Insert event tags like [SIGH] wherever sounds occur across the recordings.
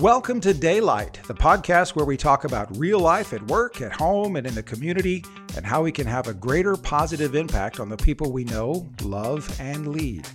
Welcome to Daylight, the podcast where we talk about real life at work, at home, and in the community, and how we can have a greater positive impact on the people we know, love, and lead.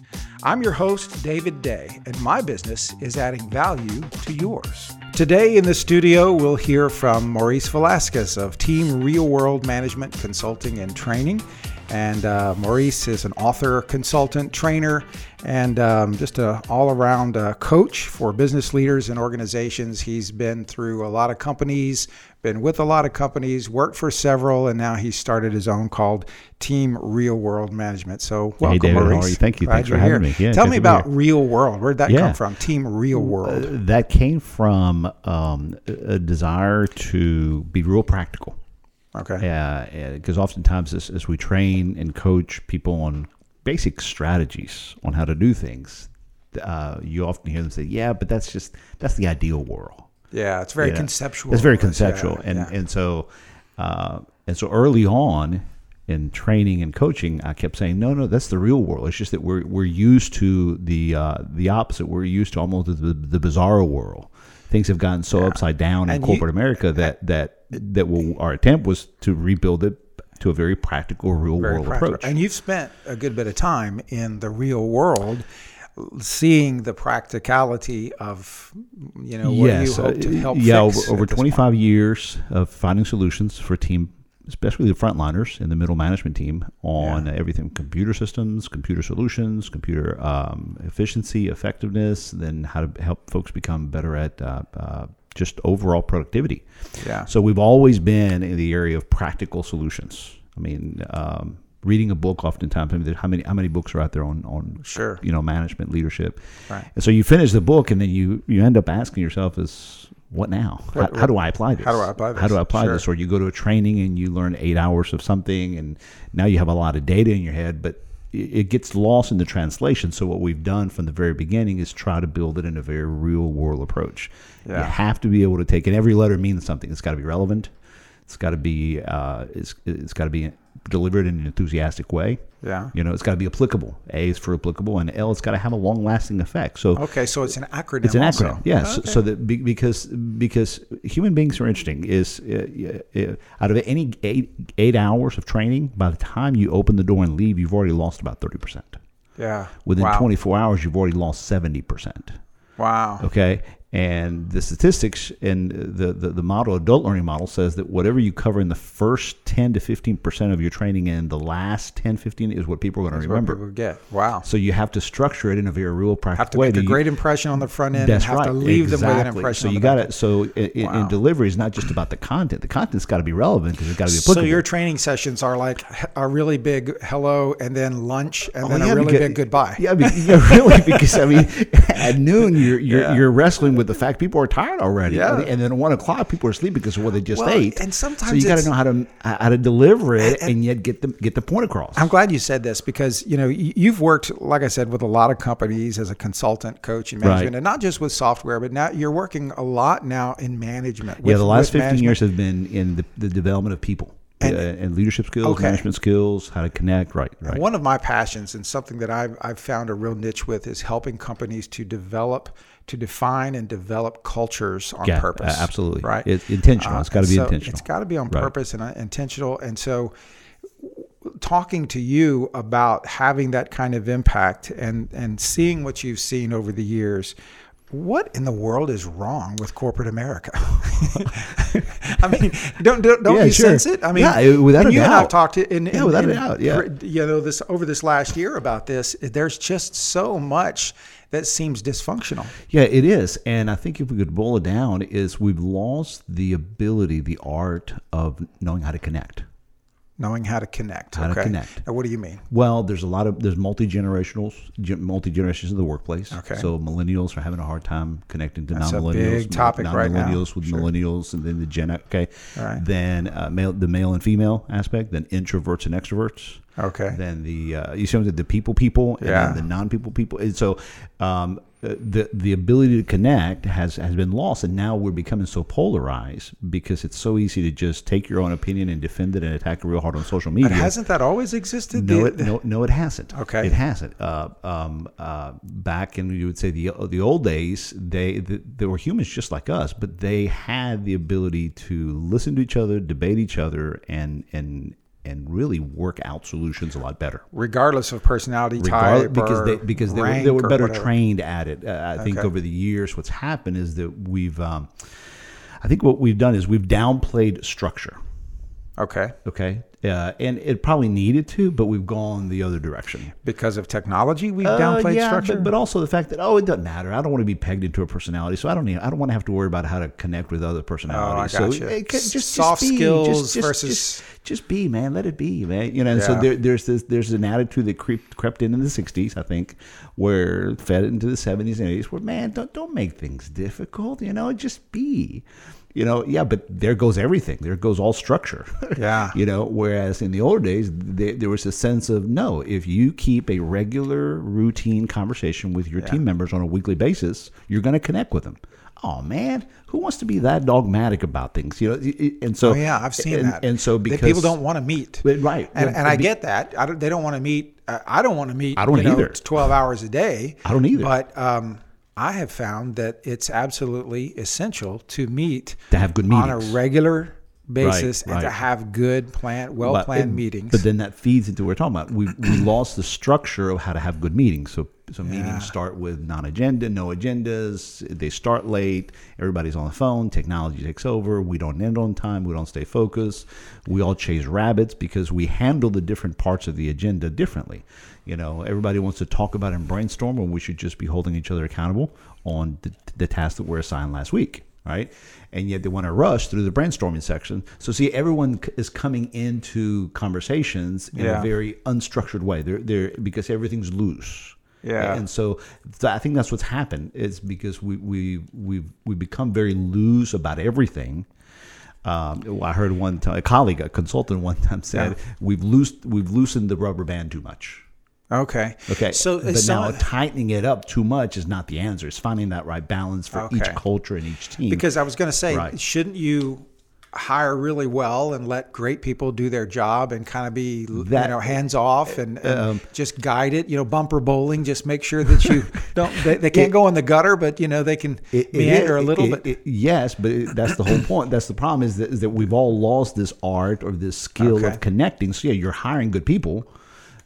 I'm your host, David Day, and my business is adding value to yours. Today in the studio, we'll hear from Maurice Velasquez of Team Real World Management Consulting and Training. And uh, Maurice is an author, consultant, trainer, and um, just an all around uh, coach for business leaders and organizations. He's been through a lot of companies, been with a lot of companies, worked for several, and now he's started his own called Team Real World Management. So, welcome, hey David, Maurice. how are you? Thank you. Glad Thanks for having here. me. Yeah, Tell me about. Real World. Where'd that Yeah. come from? Team Real World. Uh, that came from um, a desire to be real practical. Okay. Yeah. Because oftentimes, as, as we train and coach people on basic strategies on how to do things, uh, you often hear them say, "Yeah, but that's just that's the ideal world." Yeah, it's very Yeah. conceptual. It's very Yeah, conceptual, and yeah. and so uh, and so early on in training and coaching, I kept saying, no, no, that's the real world. It's just that we're we're used to the uh, the opposite. We're used to almost the, the bizarro world. Things have gotten so upside down in And you- corporate America that that that will, our attempt was to rebuild it to a very practical, real very world practical. approach. And you've spent a good bit of time in the real world, seeing the practicality of you know what you hope to uh, help. yeah, over, over at this 25 years of finding solutions for team, especially the frontliners in the middle management team on Yeah. everything computer systems, computer solutions, computer um, efficiency, effectiveness, then how to help folks become better at uh, uh, just overall productivity. Yeah. So we've always been in the area of practical solutions. I mean, um, reading a book oftentimes. I mean, how many how many books are out there on on Sure. you know management leadership. Right. And so you finish the book, and then you you end up asking yourself, "Is what now? How, how do I apply this? how do I apply How do this? I apply Sure. this?" Or you go to a training and you learn eight hours of something, and now you have a lot of data in your head, but it gets lost in the translation. So what we've done from the very beginning is try to build it in a very real world approach. You have to be able to take, and every letter means something. It's got to be relevant. It's got to be uh, it's, it's got to be delivered in an enthusiastic way. Yeah. You know, it's got to be applicable. A is for applicable, and L, it's got to have a long lasting effect. So Okay, so it's an acronym. it's an also. acronym, yes. Okay. So that be, because because human beings are interesting. Is uh, uh, out of any eight eight hours of training, by the time you open the door and leave, you've already lost about thirty percent. yeah. Within wow. twenty four hours, you've already lost seventy percent. Wow. Okay. And the statistics and the, the, the model, adult learning model, says that whatever you cover in the first 10 to 15% of your training and the last 10, 15 is what people are going to That's what remember. get. Wow. So you have to structure it in a very real practical Have to way. make a you- great impression on the front end and that's have right. to leave them with an Exactly. impression. So you got to So in, in- Wow. in delivery is not just about the content. The content's got to be relevant because it's got to be applicable. So your training sessions are like a really big hello and then lunch and Oh, then yeah, a really because- big goodbye. Yeah, be, yeah, [LAUGHS] really, because I mean, [LAUGHS] at noon you're you're, Yeah. you're wrestling with the fact people are tired already, Yeah. and then at one o'clock people are asleep because of what they just Well, ate. and sometimes so you got to know how to how to deliver it and, yet get the get the point across. I'm glad you said this because you know you've worked, like I said, with a lot of companies as a consultant, coach, and management, Right. and not just with software, but now you're working a lot now in management. yeah, the last 15 management. years have been in the, the development of people And- and leadership skills, Okay. management skills, how to connect. Right, right. One of my passions and something that I've, I've found a real niche with is helping companies to develop, to define and develop cultures on Yeah, purpose. absolutely. Right. It's intentional. Uh, It's gotta be so intentional. It's got to be on Right. purpose and uh, intentional. And so, talking to you about having that kind of impact and and seeing what you've seen over the years. What in the world is wrong with corporate America? [LAUGHS] I mean, don't don't, don't Yeah, you sure. sense it? I mean, Yeah, without a you and I've talked in, in Yeah, without a doubt, yeah. you know this over this last year about this. There's just so much that seems dysfunctional. Yeah, it is. And I think if we could boil it down, is we've lost the ability, the art of knowing how to connect. Knowing how to connect. How to connect. Now, what do you mean? Well, there's a lot of there's multi generationals, multi generations in the workplace. Okay. So millennials are having a hard time connecting to That's a non millennials. big topic right now. Non-millennials with Sure. millennials, and then the Gen. Okay. All right. Then uh, male, the male and female aspect. Then introverts and extroverts. Okay. Then the uh, you see the people people and Yeah. then the non people people. And so um, uh, the the ability to connect has has been lost, and now we're becoming so polarized because it's so easy to just take your own opinion and defend it and attack it real hard on social media. But hasn't that always existed? No, it, no, no, it hasn't. Okay. it hasn't. Uh, um, uh, back in you would say the the old days, they the, they were humans just like us, but they had the ability to listen to each other, debate each other, and and and really work out solutions a lot better. regardless of personality Regardless, type because they because they were, they were better trained at it. Uh, I think Okay. over the years, what's happened is that we've. Um, I think what we've done is we've downplayed structure. Okay, Okay, uh, and it probably needed to, but we've gone the other direction. because of technology, we Uh, downplayed yeah, structure. But, but also the fact that oh, it doesn't matter. I don't want to be pegged into a personality, so I don't need. I don't want to have to worry about how to connect with other personalities. Oh, I so gotcha. it just, just Soft be, skills just, just, versus- just, just be, man. Let it be, man. You know. And so there, there's this there's an attitude that creeped crept in in the '60s, I think, where fed into the '70s and '80s, where man, don't don't make things difficult. You know, just be. You know, yeah, but there goes everything. There goes all structure. [LAUGHS] Yeah. [LAUGHS] you know, whereas in the older days, there, there was a sense of no, if you keep a regular, routine conversation with your team members on a weekly basis, you're going to connect with them. Oh man, who wants to be that dogmatic about things? You know, and so Oh yeah, I've seen and, that. And so That because people don't want to meet, right, And, yeah, and I be- get that. I don't, they don't want to meet. Uh, I don't want to meet. I don't you know, either. Twelve hours a day. I don't either. But um, I have found that it's absolutely essential to meet To have good meetings. on a regular basis and to have good plan, well planned meetings. But then that feeds into what we're talking about. We we [CLEARS THROAT] lost the structure of how to have good meetings. So so Yeah. meetings start with non-agenda, no agendas. They start late. Everybody's on the phone. Technology takes over. We don't end on time. We don't stay focused. We all chase rabbits because we handle the different parts of the agenda differently. You know, everybody wants to talk about and brainstorm when we should just be holding each other accountable on the, the task that were assigned last week right? And yet they want to rush through the brainstorming section. So see, everyone is coming into conversations in Yeah. a very unstructured way. They're they're because everything's loose. Yeah. And so I think that's what's happened. Is because we we we we become very loose about everything. Um, I heard one time, a colleague, a consultant, one time said Yeah. we've loosed we've loosened the rubber band too much. Okay. Okay. So, but so now tightening it up too much is not the answer. It's finding that right balance for each culture and each team. because I was going to say, Right. shouldn't you hire really well and let great people do their job and kind of be That- you know hands off and, and Um, just guide it you know bumper bowling just make sure that you [LAUGHS] don't they, they can't go in the gutter but you know they can It- it meander is- a little it- bit it- yes, but it, that's the whole point. That's the problem is that, is that we've all lost this art or this skill Okay. of connecting. So yeah, you're hiring good people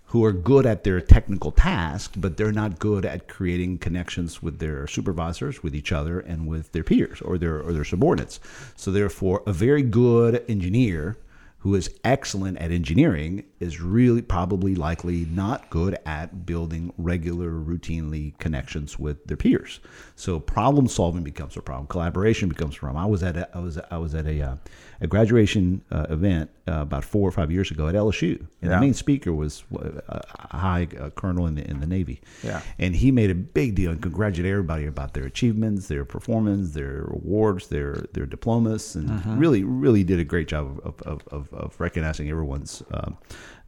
who are good at their technical task, but they're not good at creating connections with their supervisors, with each other, and with their peers or their or their subordinates. So therefore, a very good engineer who is excellent at engineering is really probably likely not good at building regular routinely connections with their peers. So problem solving becomes a problem. Collaboration becomes a problem. I was at a, i was i was at a, uh, a graduation uh, event uh, about four or five years ago at lsu and Yeah. the main speaker was uh, a high uh, colonel in the in the navy. Yeah. and he made a big deal and congratulated everybody about their achievements, their performance, their awards, their their diplomas, and really really did a great job of of, of, of recognizing everyone's um,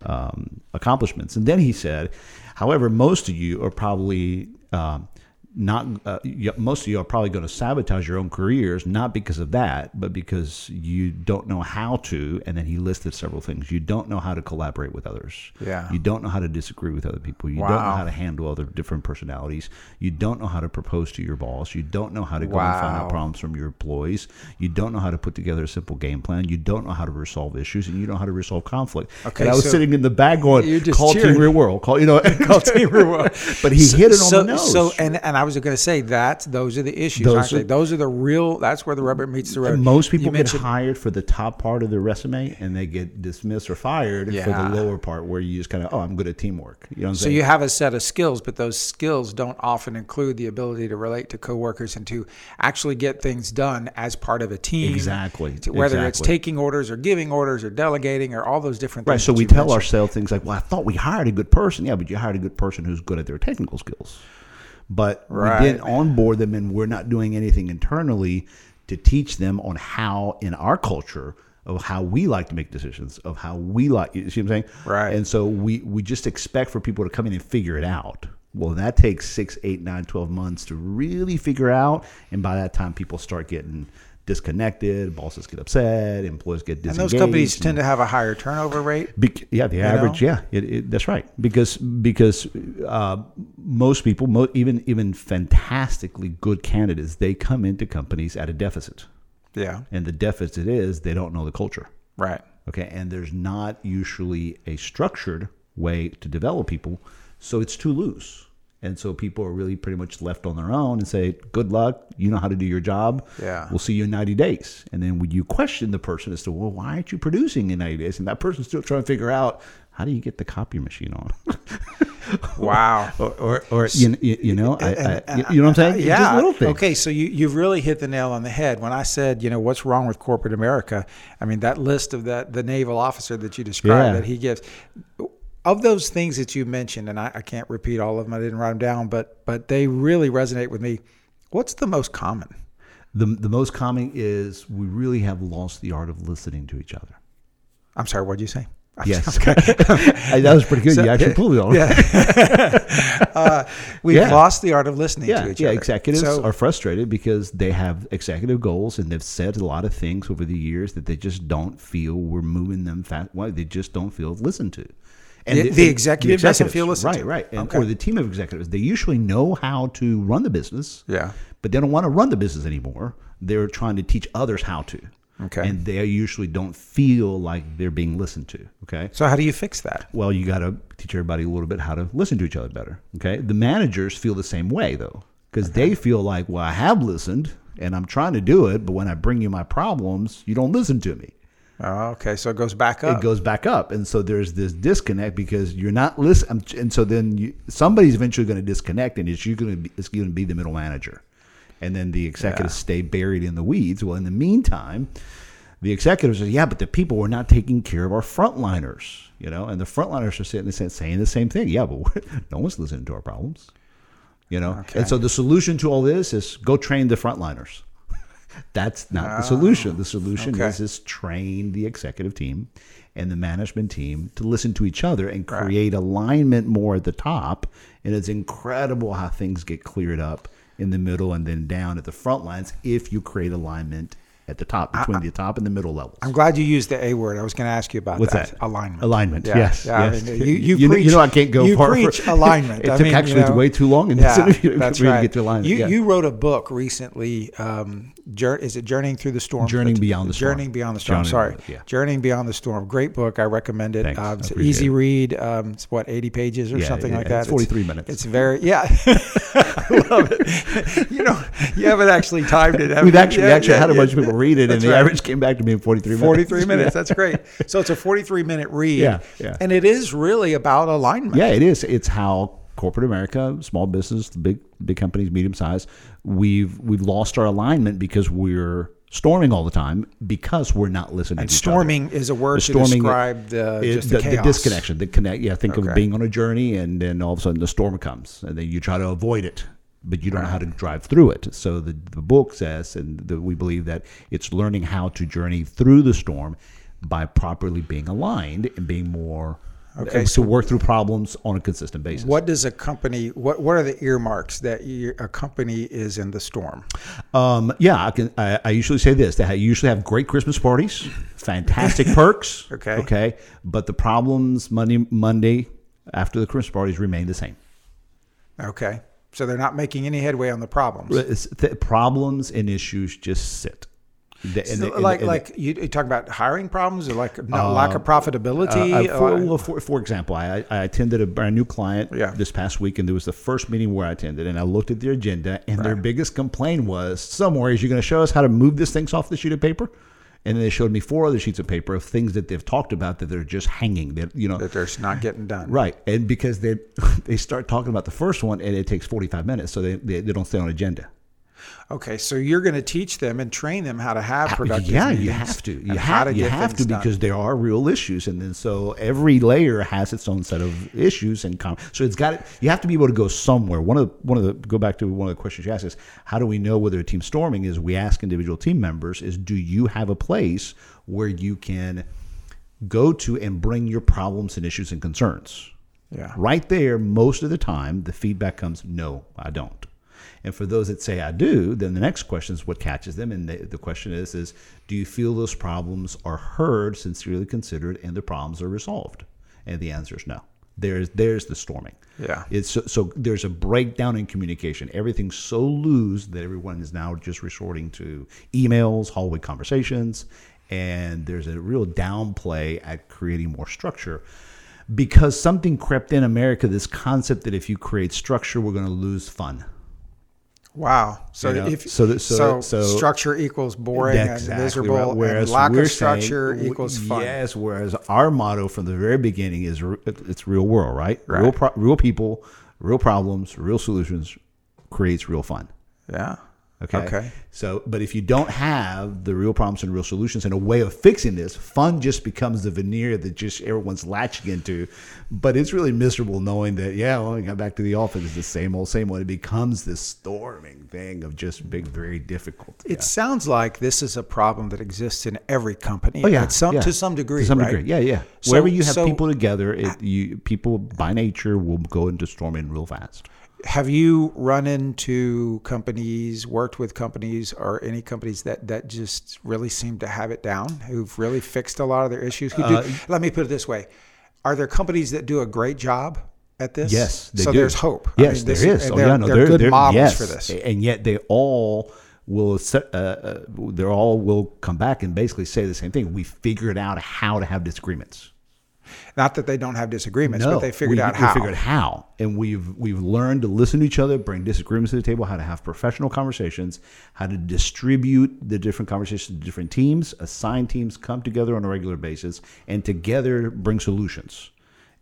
um, accomplishments. And then he said, however, most of you are probably um, not uh, most of you are probably going to sabotage your own careers not because of that but because you don't know how to and then he listed several things. You don't know how to collaborate with others. Yeah. you don't know how to disagree with other people. You don't know how to handle other different personalities. You don't know how to propose to your boss. You don't know how to go and find out problems from your employees. You don't know how to put together a simple game plan. You don't know how to resolve issues and you don't know how to resolve conflict. Okay, and i was so sitting in the back going call team cheering. real world. Call you know [LAUGHS] Call Team Real World. but he hit it on so, the nose. So, and, and I was going to say that those are the issues. Those are- those are the real. That's where the rubber meets the road. Most You people get hired for the top part of their resume, and they get dismissed or fired for the lower part, where you just kind of, oh, I'm good at teamwork. You know So saying? you have a set of skills, but those skills don't often include the ability to relate to coworkers and to actually get things done as part of a team. Exactly, Whether it's taking orders or giving orders or delegating or all those different Right. things. Right. So we tell mentioned. ourselves things like, well, I thought we hired a good person. Yeah, but you hired a good person who's good at their technical skills. But Right. we didn't onboard them, and we're not doing anything internally to teach them on how, in our culture, of how we like to make decisions, of how we like. You see what I'm saying? Right. And so we we just expect for people to come in and figure it out. Well, that takes six, eight, nine, twelve months to really figure out, and by that time, people start getting disconnected. Bosses get upset. Employees get And those companies tend to have a higher turnover rate. Bec- yeah, the average. know? Yeah, it, it, that's right. Because because uh, most people, mo- even even fantastically good candidates, they come into companies at a deficit, Yeah. and the deficit is they don't know the culture. Right. Okay, and there's not usually a structured way to develop people, so it's too loose. And so people are really pretty much left on their own and say, "Good luck. You know how to do your job. Yeah. We'll see you in 90 days." And then when you question the person as to, "Well, why aren't you producing in 90 days?" and that person's still trying to figure out how do you get the copy machine on, [LAUGHS] Wow. or or, or you, you, you know, I, I, you, know what I'm saying? Uh, yeah. Little things. Okay, so you you've really hit the nail on the head when I said, you know, what's wrong with corporate America? I mean, that list of that the naval officer that you described Yeah. that he gives of those things that you mentioned, and I, I can't repeat all of them. I didn't write them down, but but they really resonate with me. What's the most common? The the most common is we really have lost the art of listening to each other. I'm sorry, what did you say? Yes, [LAUGHS] [LAUGHS] that was pretty good. So- you actually pulled it on. [LAUGHS] uh, we've Yeah. lost the art of listening yeah, to each yeah. other. Yeah, executives So- are frustrated because they have executive goals and they've said a lot of things over the years that they just don't feel we're moving them fast. Why they just don't feel listened to. And The- the executive doesn't feel listened right, to. right, and, Okay. or the team of executives. They usually know how to run the business, Yeah. but they don't want to run the business anymore. They're trying to teach others how to. Okay. and they usually don't feel like they're being listened to. Okay, So how do you fix that? well, you got to teach everybody a little bit how to listen to each other better. Okay. The managers feel the same way though, because they feel like, well, I have listened and I'm trying to do it, but when I bring you my problems, you don't listen to me. Oh, okay, so it goes back up. It goes back up, and so there's this disconnect because you're not listening, and so then you, somebody's eventually going to disconnect, and it's you going to be it's going to be the middle manager, and then the executives stay buried in the weeds. Well, in the meantime, the executives say, "Yeah, but the people were not taking care of our frontliners," you know, and the frontliners are sitting there saying the same thing. Yeah, but [LAUGHS] no one's listening to our problems, you know. Okay. And so the solution to all this is go train the frontliners. That's not the oh, solution. The solution okay. is is train the executive team and the management team to listen to each other and Right. create alignment more at the top. And it's incredible how things get cleared up in the middle and then down at the front lines if you create alignment at the top between the top and the middle levels. I'm glad you used the A word. I was going to ask you about What's that. that? Alignment. Alignment. Yeah, Yes. Yeah, yes. I mean, you, you, you, know, preach, you know I can't go you far. preach [LAUGHS] alignment. it I took mean, actually you know, way too long in this yeah, interview [LAUGHS] that's for right. to get to alignment. You, yeah. you wrote a book recently. Um, jour- is it Journeying Through the Storm? Journeying Beyond the Storm. Journeying Beyond the Storm. Sorry. yeah. Journeying Beyond the Storm. Great book. I recommend it. Um, it's an easy it. read. Um, it's what 80 pages or Yeah, something like that. It's 43 minutes. It's very yeah. [LAUGHS] I love it. You know, you haven't actually timed it. We've actually actually had a bunch of people read it, and the right. average came back to me in 43 minutes. 43 minutes. [LAUGHS] That's great. So it's a 43 minute read. Yeah, yeah. And it is really about alignment. Yeah, it is. It's how corporate America, small business, big big companies, medium size, we've we've lost our alignment because we're storming all the time because we're not listening. And to each storming is a word The to describe the, other. It- just the, the, chaos. disconnection, the connect. Yeah, think Okay. of being on a journey, and then all of a sudden the storm comes, and then you try to avoid it, but you don't know how to drive through it. So the the book says, and the, we believe that it's learning how to journey through the storm by properly being aligned and being more. Okay, to work through problems on a consistent basis. What does a company? What What are the earmarks that you, a company is in the storm? Um, yeah, I can. I, I usually say this: that ha- usually have great Christmas parties, fantastic [LAUGHS] perks. Okay. Okay. But the problems Monday Monday after the Christmas parties remain the same. Okay, so they're not making any headway on the problems. The problems and issues just sit. The- So, the- like the- like you, you talk about hiring problems or like no, lack of profitability. Uh, uh, for, Uh, well, for, for example, I, I attended a brand new client Yeah. this past week, and there was the first meeting where I attended, and I looked at their agenda, and their biggest complaint was, "Somewhere is you going to show us how to move this things off the sheet of paper?" And then they showed me four other sheets of paper of things that they've talked about that they're just hanging. That you know, that they're not getting done. right? And because they [LAUGHS] they start talking about the first one, and it takes forty five minutes, so they, they they don't stay on agenda. Okay, so you're going to teach them and train them how to have productive yeah, meetings. you have to. You have, to you have to done. because there are real issues, and then so every layer has its own set of issues and com- so it's got you have to be able to go somewhere. One of the, one of the go back to one of the questions you asked is how do we know whether a team storming? Is we ask individual team members is do you have a place where you can go to and bring your problems and issues and concerns? Yeah. Right there, most of the time, the feedback comes, no, I don't. And for those that say I do, then the next question is what catches them. And the, the question is, is do you feel those problems are heard, sincerely considered, and the problems are resolved? And the answer is no. There's there's the storming. Yeah. It's so, so there's a breakdown in communication. Everything's so loose that everyone is now just resorting to emails, hallway conversations, and there's a real downplay at creating more structure because something crept in America this concept that if you create structure, we're going to lose fun. Wow. So You know, if so that- so- so, so- structure equals boring That's and miserable, right. and Whereas lack we're of structure saying- equals fun. Yes, whereas our motto from the very beginning is it's real world, right? Real, Right. pro- real people, real problems, real solutions creates real fun. Yeah. Okay. Okay. So, but if you don't have the real problems and real solutions and a way of fixing this, fun just becomes the veneer that just everyone's latching into. But it's really miserable knowing that, yeah, well, we got back to the office, it's the same old, same old. It becomes this storming thing of just being very difficult. It sounds like this is a problem that exists in every company. Oh yeah, some, yeah. to some degree. To some right? degree, yeah, yeah. So- Wherever you have so- people together, it, you people by nature will go into storming real fast. Have you run into companies, worked with companies, or any companies that that just really seem to have it down, who've really fixed a lot of their issues? Do, Uh, let me put it this way: Are there companies that do a great job at this? Yes, so do. there's hope. I Yes, mean, this- there is. and Oh yeah, no, they're they're, good they're- models yes. for this. and yet they all will uh, uh, they all will come back and basically say the same thing. We figured out how to have disagreements. Not that they don't have disagreements, No, but they figured we, out we how. figured how, and we've we've learned to listen to each other, bring disagreements to the table, how to have professional conversations, how to distribute the different conversations to different teams, assign teams, come together on a regular basis, and together bring solutions,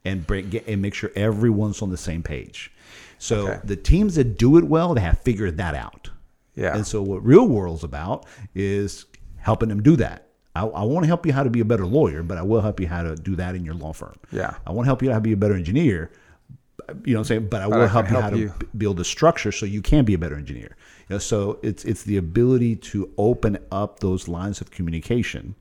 and bring get, and make sure everyone's on the same page. So Okay. the teams that do it well, they have figured that out. Yeah. And so what real world's about is helping them do that. I, I want to help you how to be a better lawyer, but I will help you how to do that in your law firm. Yeah. I want to help you how to be a better engineer. You know what I'm saying? But I will I can help you help how to you. b- build a structure so you can be a better engineer. You know, so it's it's the ability to open up those lines of communication,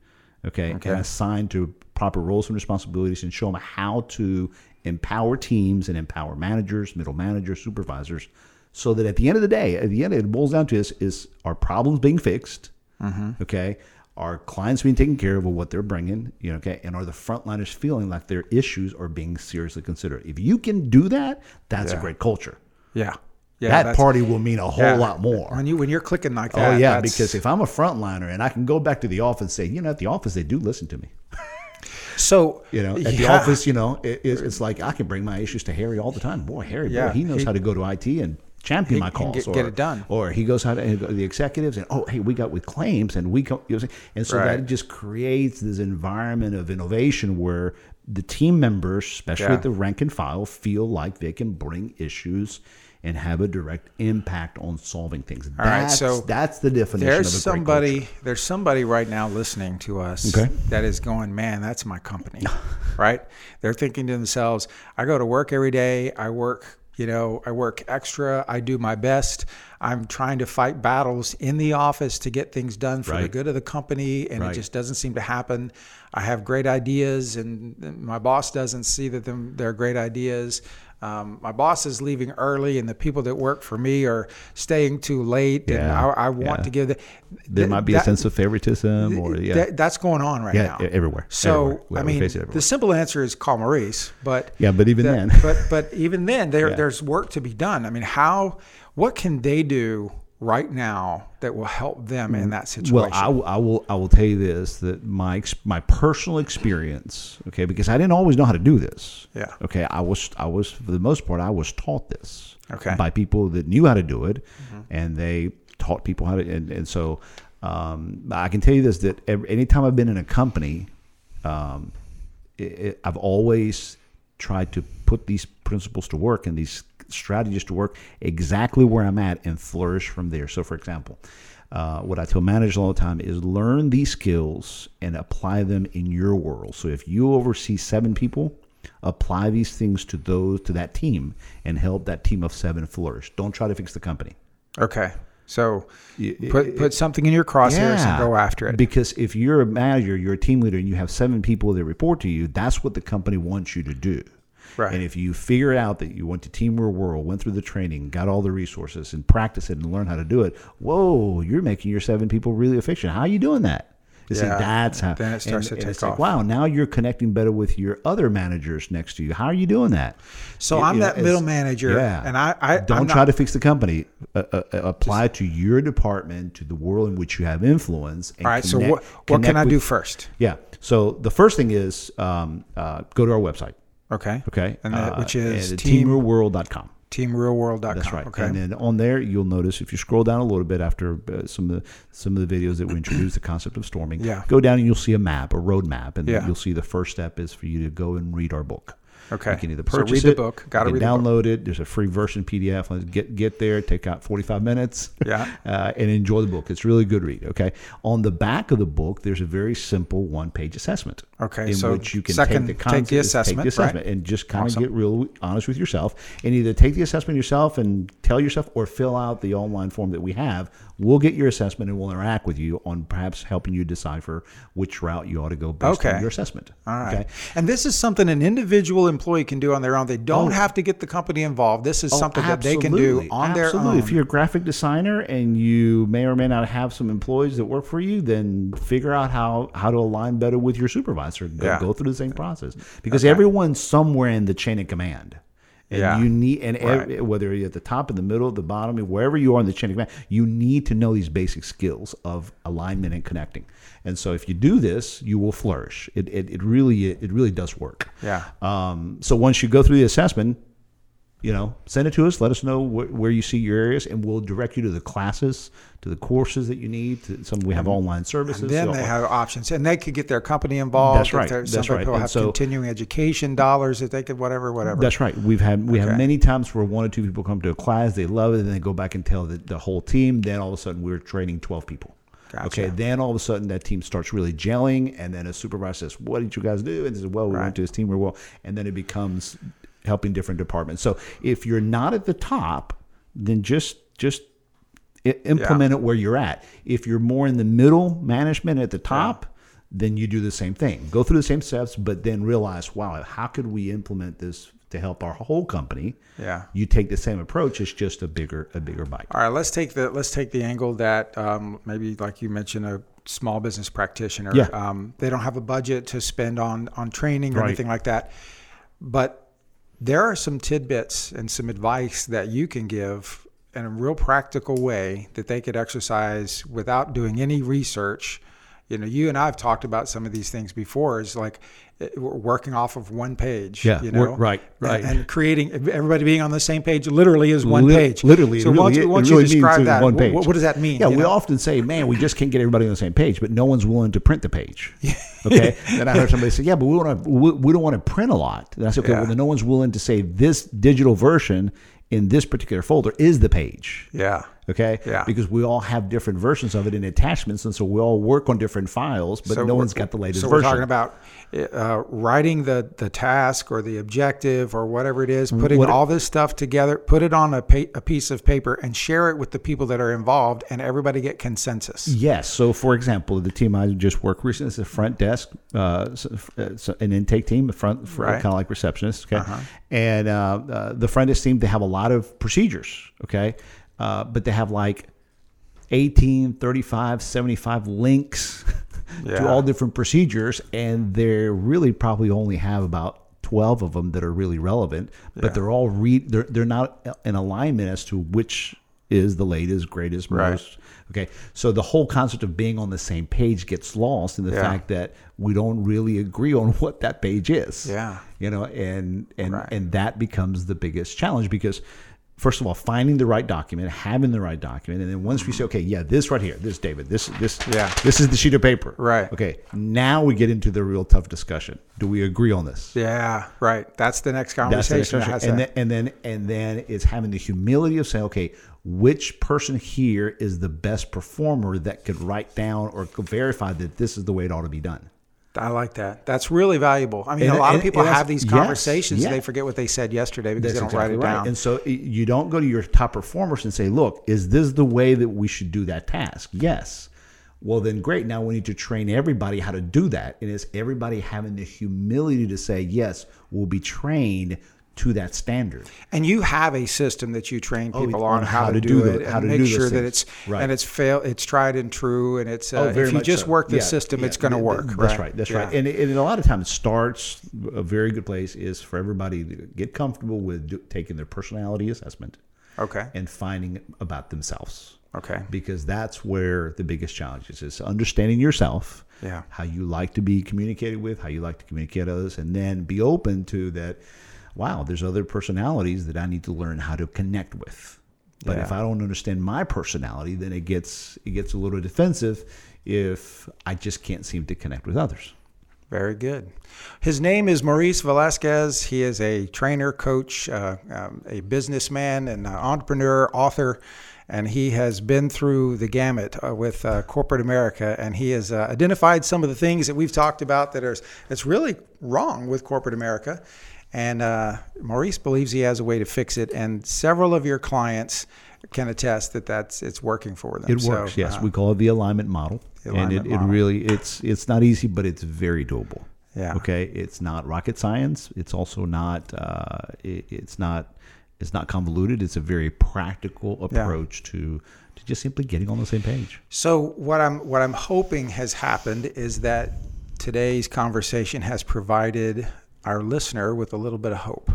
okay, Okay. and assign to proper roles and responsibilities and show them how to empower teams and empower managers, middle managers, supervisors, so that at the end of the day, at the end, it boils down to is is our problems being fixed, Mm-hmm. okay, are clients being taken care of with what they're bringing, you know, okay, and are the frontliners feeling like their issues are being seriously considered? If you can do that, that's a great culture. yeah. Yeah. that party will mean a whole yeah. lot more. When you when you're clicking like oh, that. Oh yeah, because if I'm a frontliner and I can go back to the office and say, you know, at the office they do listen to me. [LAUGHS] so [LAUGHS] You know, at the office, you know, it, it's, it's like I can bring my issues to Harry all the time. Boy, Harry, Yeah, boy, he knows he- how to go to IT and champion He- my calls. get- or, get it done. Or he goes out to the executives and oh, hey, we got with claims and we come, you know, what I'm saying? and so Right. that just creates this environment of innovation where the team members, especially Yeah. at the rank and file, feel like they can bring issues and have a direct impact on solving things. All right, that's, so that's the definition There's of a great somebody. There's somebody right now listening to us Okay. that is going, man, that's my company, [LAUGHS] right? They're thinking to themselves, I go to work every day. I work, you know, I work extra. I do my best. I'm trying to fight battles in the office to get things done for the good of the company, and Right. it just doesn't seem to happen. I have great ideas, and my boss doesn't see that them they're great ideas. Um, my boss is leaving early, and the people that work for me are staying too late. and I, I want yeah. to give the, There th- might be that- a sense of favoritism or yeah. that- that's going on right Yeah, now. everywhere, So everywhere. I mean, the simple answer is call Maurice, but Yeah, but even the- then. but but even then, there [LAUGHS] Yeah. there's work to be done. I mean, how what can they do right now that will help them in that situation? Well, I, will- I will I will tell you this that my my personal experience, okay, because I didn't always know how to do this. Yeah. Okay, I was I was for the most part I was taught this. Okay. By people that knew how to do it, and they taught people how to, and, and so um, I can tell you this that every, anytime I've been in a company, um, it, it, I've always tried to put these principles to work and these strategies to work exactly where I'm at and flourish from there. So, for example, uh, what I tell managers all the time is learn these skills and apply them in your world. So, if you oversee seven people, apply these things to those to that team and help that team of seven flourish. Don't try to fix the company. Okay. So put put something in your crosshairs yeah, and go after it. Because if you're a manager, you're a team leader, and you have seven people that report to you, that's what the company wants you to do. Right. And if you figure out that you went to Team Real World, went through the training, got all the resources, and practice it and learn how to do it, whoa, you're making your seven people really efficient. How are you doing that? Yeah. see, that's how. Then it starts and, to take it's off. Like, wow, now you're connecting better with your other managers next to you. How are you doing that? So I'm you that know, middle manager, yeah. and I, I don't try to fix the company. Uh, uh, uh apply just, to your department, to the world in which you have influence. all right. Connect, so what what can I with, do first? Yeah. So the first thing is um, uh, go to our website. Okay. Okay. And that, which uh, is team, teamrealworld.com teamrealworld.com. That's right. Okay. And then on there, you'll notice if you scroll down a little bit after uh, some of the some of the videos that we introduced the concept of storming, yeah. go down and you'll see a map, a road map, and yeah. you'll see the first step is for you to go and read our book. Okay. You can either purchase so read it, the book. Got to read download it. There's a free version PDF. Let's get get there. Take out 45 minutes. Yeah. [LAUGHS] Uh, and enjoy the book. It's really good read. Okay. On the back of the book, there's a very simple one page assessment. Okay. In so which you can second, take the concept, take the assessment, take the assessment, right. and just kind awesome. of get real honest with yourself, and either take the assessment yourself and tell yourself, or fill out the online form that we have. We'll get your assessment and we'll interact with you on perhaps helping you decipher which route you ought to go based okay. on your assessment. All right. Okay. And this is something an individual employee can do on their own. They don't oh. have to get the company involved. This is oh, something absolutely. that they can do on absolutely. their own. Absolutely. If you're a graphic designer and you may or may not have some employees that work for you, then figure out how, how to align better with your supervisor. Go, yeah. go through the same process because okay. everyone's somewhere in the chain of command. And yeah. you need, and right. every, whether you're at the top, in the middle, the bottom, wherever you are in the chain of command, you need to know these basic skills of alignment and connecting. And so, if you do this, you will flourish. It, it, it really it really does work. Yeah. Um, so once you go through the assessment, you know, send it to us. Let us know wh- where you see your areas, and we'll direct you to the classes, to the courses that you need. To some we have online services. And then so they have options, and they could get their company involved. That's right. Some That's people right. have so, continuing education dollars that they could whatever, whatever. That's right. We've had we Okay. have many times where one or two people come to a class, they love it, and they go back and tell the, the whole team. Then all of a sudden, we're training twelve people. Gotcha. Okay. Then all of a sudden, that team starts really gelling, and then a supervisor says, "What did you guys do?" And they say, "Well, we Right. went to this team. We're well," and then it becomes helping different departments. So if you're not at the top, then just just implement it where you're at. If you're more in the middle management at the top, then you do the same thing. Go through the same steps, but then realize, wow, how could we implement this to help our whole company? Yeah. You take the same approach. It's just a bigger a bigger bite. All right, let's take the let's take the angle that um, maybe like you mentioned a small business practitioner. Yeah. Um, they don't have a budget to spend on on training or Right. anything like that, but there are some tidbits and some advice that you can give in a real practical way that they could exercise without doing any research. You know, you and I have talked about some of these things before. Is like Uh, working off of one page. Yeah, you know, right, right. and, and creating everybody being on the same page. Literally is one Lit- page. Literally, So it really- you, why it really you describe that? one What- page. What, what does that mean? Yeah, we know? often say, man, we just can't get everybody on the same page, but no one's willing to print the page. [LAUGHS] Okay. [LAUGHS] then I heard somebody say, yeah, but we want to, we, we don't want to print a lot. And I said, okay, Yeah. well, then no one's willing to say this digital version in this particular folder is the page. Yeah. Okay. Yeah. Because we all have different versions of it in attachments, and so we all work on different files, but So no one's got the latest So we're talking about uh, writing the the task or the objective or whatever it is, putting What- all this stuff together, put it on a, pa- a piece of paper, and share it with the people that are involved, and everybody get consensus. Yes. So, for example, the team I just worked recently is a front desk, uh, so- uh, an intake team, a front, Right. kind of like receptionist. Okay. Uh-huh. And uh, uh, the front desk team, they have a lot of procedures. Okay. Uh, but they have like 18, 35, 75 links Yeah. [LAUGHS] to all different procedures. And they really probably only have about 12 of them that are really relevant, but Yeah. they're all re- they're, they're not in alignment as to which is the latest, greatest, Right. most Okay, so the whole concept of being on the same page gets lost in the Yeah. fact that we don't really agree on [LAUGHS] what that page is. Yeah. you know, and and Right. and that becomes the biggest challenge because first of all finding the right document, having the right document, and then once we say, okay, yeah, this right here, this David, this this Yeah. this is the sheet of paper. Right. Okay. Now we get into the real tough discussion. Do we agree on this? Yeah, right. That's the next the conversation. discussion. that has and, then, and then and then is having the humility of saying, okay, which person here is the best performer that could write down or verify that this is the way it ought to be done. I like that. That's really valuable. I mean, And- a lot of people have these yes, conversations. They forget what they said yesterday because they don't exactly write it right. down. And so you don't go to your top performers and say, look, is this the way that we should do that task? Yes. Well, then great. Now we need to train everybody how to do that. And it's everybody having the humility to say, yes, we'll be trained to that standard. And you have a system that you train Oh, people on on how, how to to do, it the- and how to make sure that it's Right. and it's fail it's tried and true and it's uh, Oh, if you just so. work the Yeah, system, yeah, it's going to work. th- right? That's right. That's Yeah. right. And, it, and a lot of times, it starts a very good place is for everybody to get comfortable with do, taking their personality assessment okay. and finding about themselves. Okay. because that's where the biggest challenge is is understanding yourself Yeah. how you like to be communicated with how you like to communicate others and then be open to that wow there's other personalities that i need to learn how to connect with but Yeah. if i don't understand my personality then it gets it gets a little defensive if i just can't seem to connect with others Very good. His name is Maurice Velasquez. He is a trainer, coach, uh, um, a businessman, and uh, entrepreneur, author, and he has been through the gamut uh, with uh, corporate America. And he has uh, identified some of the things that we've talked about that are that's really wrong with corporate America. And uh, Maurice believes he has a way to fix it. And several of your clients can attest that that's it's working for them. it So, works yes uh, we call it the alignment model the and alignment it, it model. really it's it's not easy but it's very doable Yeah. okay it's not rocket science it's also not uh, it, it's not it's not convoluted it's a very practical Yeah. approach to to just simply getting on the same page So what I'm what I'm hoping has happened is that today's conversation has provided our listener with a little bit of hope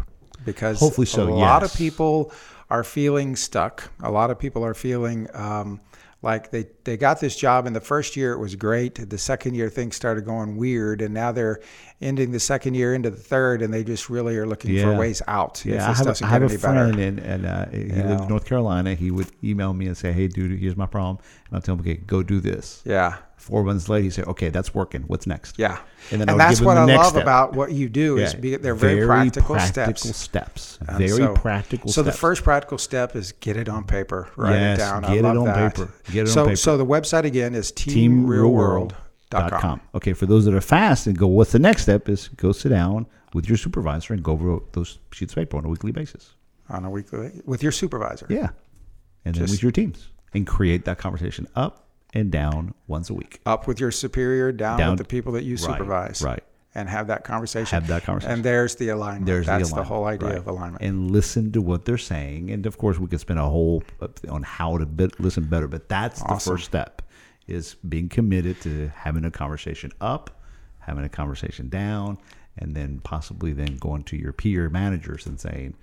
because Hopefully so, a lot of people are feeling stuck. A lot of people are feeling um, like they, they got this job in the first year it was great. The second year things started going weird, and now they're ending the second year into the third, and they just really are looking for ways out. yeah i have, I have a any better. friend and, and uh, he Yeah. lives in north carolina he would email me and say hey dude here's my problem and i'll tell him okay go do this Yeah. Four months later he say okay that's working what's next Yeah. And And, then I would that's what I love step. about what you do is Yeah. be, they're very, practical, steps. steps And very so- practical So steps So the first practical step is get it on paper, write Yes, it down. I get it love on that. paper. Get it on so, paper. So the website again is teamrealworld.com. Okay, for those that are fast and go, what's the next step? Is go sit down with your supervisor and go over those sheets of paper on a weekly basis. on a weekly with your supervisor. Yeah, and then with your teams and create that conversation up and down once a week. Up with your superior, down, Down- with the people that you right, supervise. right. And have that conversation. Have that conversation. And there's the alignment. There's That's the, the, whole idea right. of alignment. and listen to what they're saying. And of course, we could spend a whole on how to bit, listen better. But that's the first step: is being committed to having a conversation up, having a conversation down, and then possibly then going to your peer managers and saying,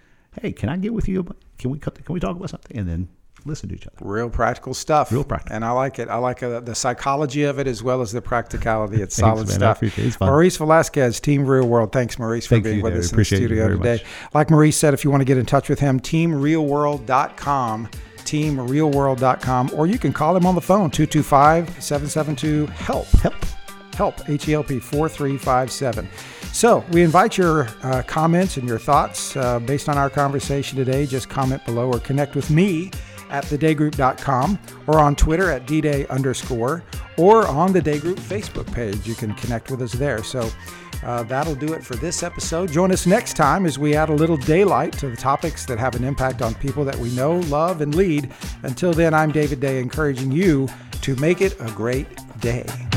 "Hey, can I get with you? Can we cut- can we talk about something?" And then listen to each other. Real practical stuff. Real practical. And I like it. I like uh, the psychology of it as well as the practicality. It's [LAUGHS] Thanks, solid man. Stuff. it. It's. Maurice Velasquez, Team Real World. Thanks, Maurice, for being with us in the studio today. much. Like Maurice said, if you want to get in touch with him, teamrealworld.com, teamrealworld.com, or you can call him on the phone, 225 772 HELP. Help. HELP, H E L P 4357. So we invite your uh, comments and your thoughts uh, based on our conversation today. Just comment below or connect with me at thedaygroup.com or on Twitter at dday underscore or on the Day Group Facebook page. You can connect with us there. So uh, that'll do it for this episode. Join us next time as we add a little daylight to the topics that have an impact on people that we know, love, and lead. Until then, I'm David Day, encouraging you to make it a great day.